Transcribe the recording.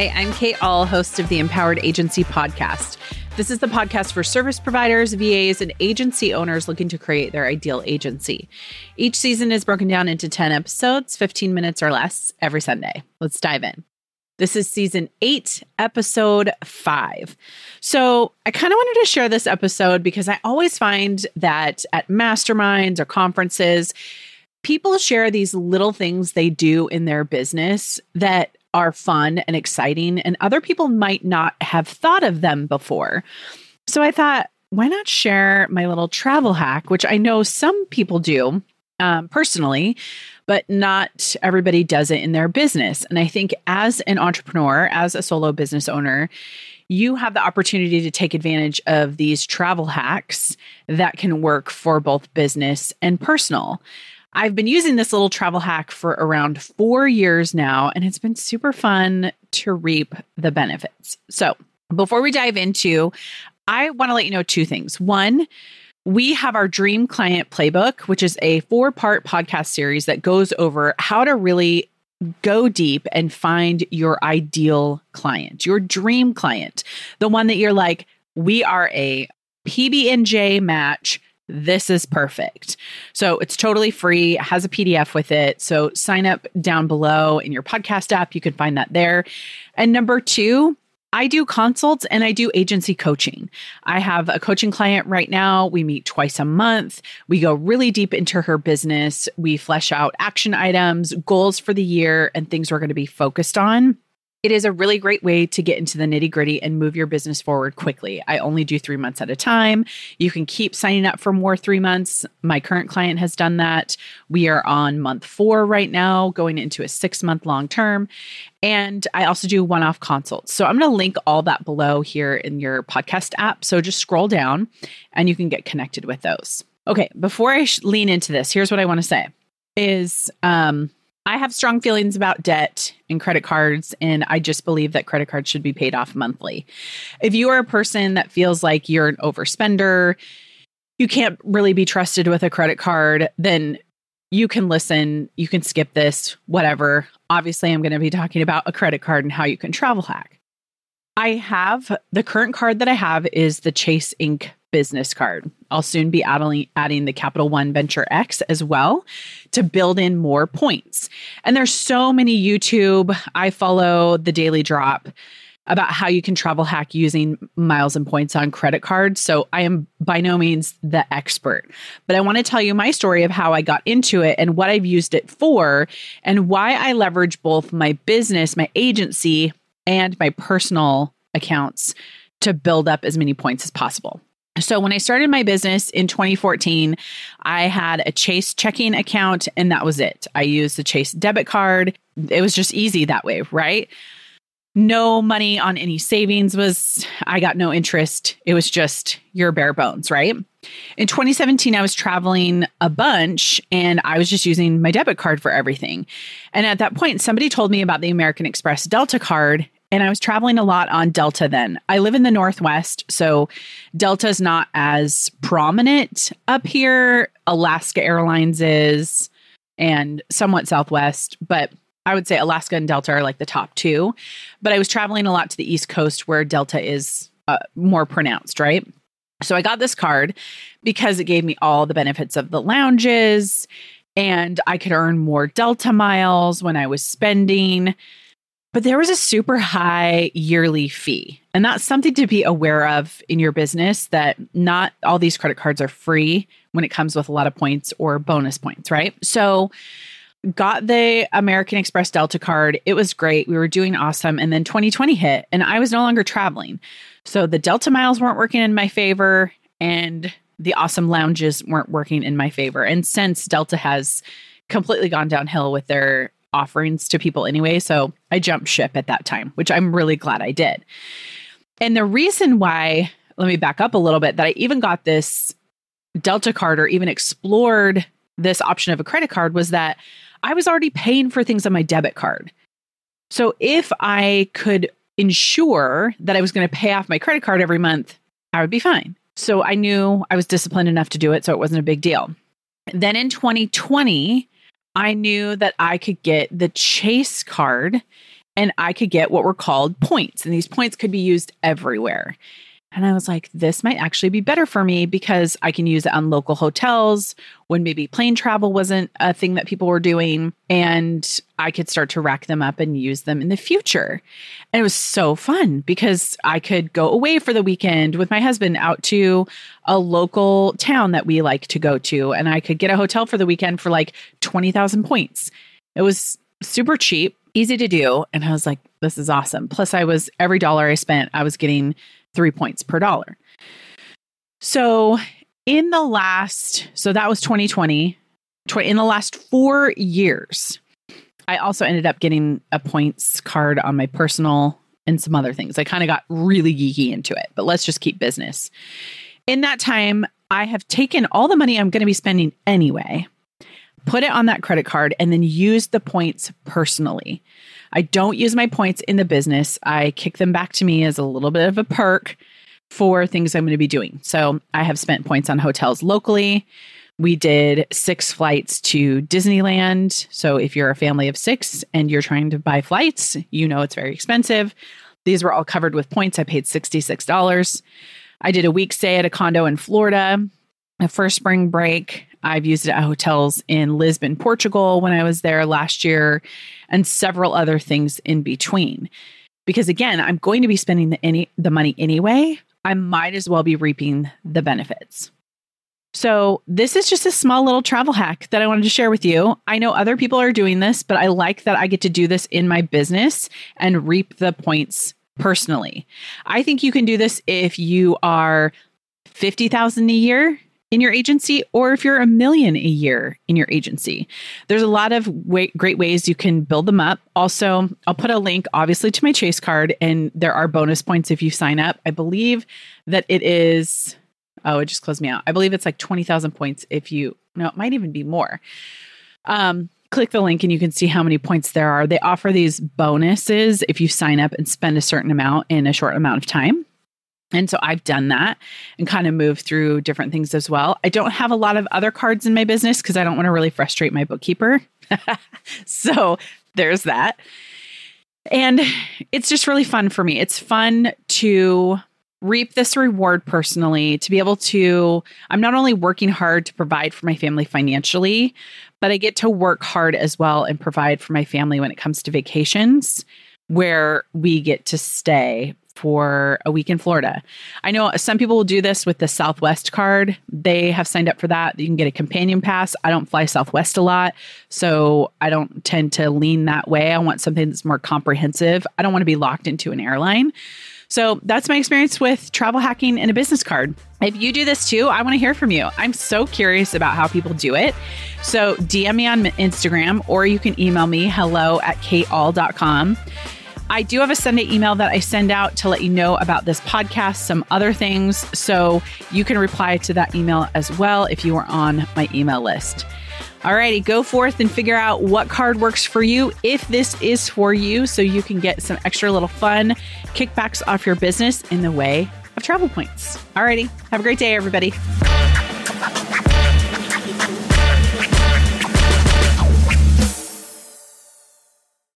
Hi, I'm Kate Ahl, host of the Empowered Agency podcast. This is the podcast for service providers, VAs, and agency owners looking to create their ideal agency. Each season is broken down into 10 episodes, 15 minutes or less every Sunday. Let's dive in. This is season eight, episode five. So, I kind of wanted to share this episode because I always find that at masterminds or conferences, people share these little things they do in their business that are fun and exciting, and other people might not have thought of them before. So I thought, why not share my little travel hack, which I know some people do um, personally, but not everybody does it in their business. And I think as an entrepreneur, as a solo business owner, you have the opportunity to take advantage of these travel hacks that can work for both business and personal. I've been using this little travel hack for around four years now, and it's been super fun to reap the benefits. So, before we dive into, I want to let you know two things. One, we have our Dream Client Playbook, which is a four part podcast series that goes over how to really go deep and find your ideal client, your dream client, the one that you're like, we are a PB&J match this is perfect. So it's totally free, has a PDF with it. So sign up down below in your podcast app. You can find that there. And number two, I do consults and I do agency coaching. I have a coaching client right now. We meet twice a month. We go really deep into her business. We flesh out action items, goals for the year, and things we're going to be focused on. It is a really great way to get into the nitty gritty and move your business forward quickly. I only do three months at a time. You can keep signing up for more three months. My current client has done that. We are on month four right now, going into a six month long term. And I also do one off consults. So I'm going to link all that below here in your podcast app. So just scroll down and you can get connected with those. Okay, before I sh- lean into this, here's what I want to say is um I have strong feelings about debt and credit cards, and I just believe that credit cards should be paid off monthly. If you are a person that feels like you're an overspender, you can't really be trusted with a credit card, then you can listen, you can skip this, whatever. Obviously, I'm going to be talking about a credit card and how you can travel hack. I have the current card that I have is the Chase Ink business card. I'll soon be adding, the Capital One Venture X as well to build in more points. And there's so many YouTube. I follow the Daily Drop about how you can travel hack using miles and points on credit cards. So I am by no means the expert, but I want to tell you my story of how I got into it and what I've used it for and why I leverage both my business, my agency, and my personal accounts to build up as many points as possible. So, when I started my business in 2014, I had a Chase checking account and that was it. I used the Chase debit card. It was just easy that way, right? No money on any savings was, I got no interest. It was just your bare bones, right? In 2017, I was traveling a bunch and I was just using my debit card for everything. And at that point, somebody told me about the American Express Delta card and I was traveling a lot on Delta then. I live in the Northwest, so Delta is not as prominent up here. Alaska Airlines is, and somewhat Southwest, but I would say Alaska and Delta are like the top two. But I was traveling a lot to the East Coast where Delta is uh, more pronounced, right? So I got this card because it gave me all the benefits of the lounges and I could earn more Delta miles when I was spending. But there was a super high yearly fee. And that's something to be aware of in your business that not all these credit cards are free when it comes with a lot of points or bonus points, right? So, got the American Express Delta card. It was great. We were doing awesome. And then 2020 hit and I was no longer traveling. So, the Delta miles weren't working in my favor and the awesome lounges weren't working in my favor. And since Delta has completely gone downhill with their offerings to people anyway. So I jumped ship at that time, which I'm really glad I did. And the reason why, let me back up a little bit, that I even got this Delta card or even explored this option of a credit card was that I was already paying for things on my debit card. So if I could ensure that I was going to pay off my credit card every month, I would be fine. So I knew I was disciplined enough to do it. So it wasn't a big deal. Then in 2020, I knew that I could get the Chase card and I could get what were called points. And these points could be used everywhere. And I was like, this might actually be better for me because I can use it on local hotels when maybe plane travel wasn't a thing that people were doing. And I could start to rack them up and use them in the future. And it was so fun because I could go away for the weekend with my husband out to a local town that we like to go to. And I could get a hotel for the weekend for like 20,000 points. It was super cheap, easy to do. And I was like, this is awesome. Plus, I was every dollar I spent, I was getting three points per dollar. So in the last, so that was 2020. In the last four years, I also ended up getting a points card on my personal and some other things. I kind of got really geeky into it, but let's just keep business. In that time, I have taken all the money I'm going to be spending anyway, put it on that credit card, and then use the points personally. I don't use my points in the business. I kick them back to me as a little bit of a perk for things I'm going to be doing. So I have spent points on hotels locally. We did six flights to Disneyland. So if you're a family of six and you're trying to buy flights, you know it's very expensive. These were all covered with points. I paid $66. I did a week stay at a condo in Florida, a first spring break. I've used it at hotels in Lisbon, Portugal when I was there last year, and several other things in between. Because again, I'm going to be spending the any the money anyway. I might as well be reaping the benefits. So, this is just a small little travel hack that I wanted to share with you. I know other people are doing this, but I like that I get to do this in my business and reap the points personally. I think you can do this if you are 50,000 a year in your agency or if you're a million a year in your agency. There's a lot of way, great ways you can build them up. Also, I'll put a link obviously to my Chase card and there are bonus points if you sign up. I believe that it is oh, it just closed me out. I believe it's like 20,000 points if you no, it might even be more. Um click the link and you can see how many points there are. They offer these bonuses if you sign up and spend a certain amount in a short amount of time. And so I've done that and kind of moved through different things as well. I don't have a lot of other cards in my business because I don't want to really frustrate my bookkeeper. so there's that. And it's just really fun for me. It's fun to reap this reward personally, to be able to, I'm not only working hard to provide for my family financially, but I get to work hard as well and provide for my family when it comes to vacations where we get to stay for a week in Florida. I know some people will do this with the Southwest card. They have signed up for that. You can get a companion pass. I don't fly Southwest a lot, so I don't tend to lean that way. I want something that's more comprehensive. I don't want to be locked into an airline. So that's my experience with travel hacking and a business card. If you do this too, I want to hear from you. I'm so curious about how people do it. So DM me on Instagram or you can email me hello at kateahl.com. I do have a Sunday email that I send out to let you know about this podcast, some other things. So you can reply to that email as well if you are on my email list. Alrighty, go forth and figure out what card works for you if this is for you so you can get some extra little fun kickbacks off your business in the way of travel points. Alrighty, have a great day, everybody.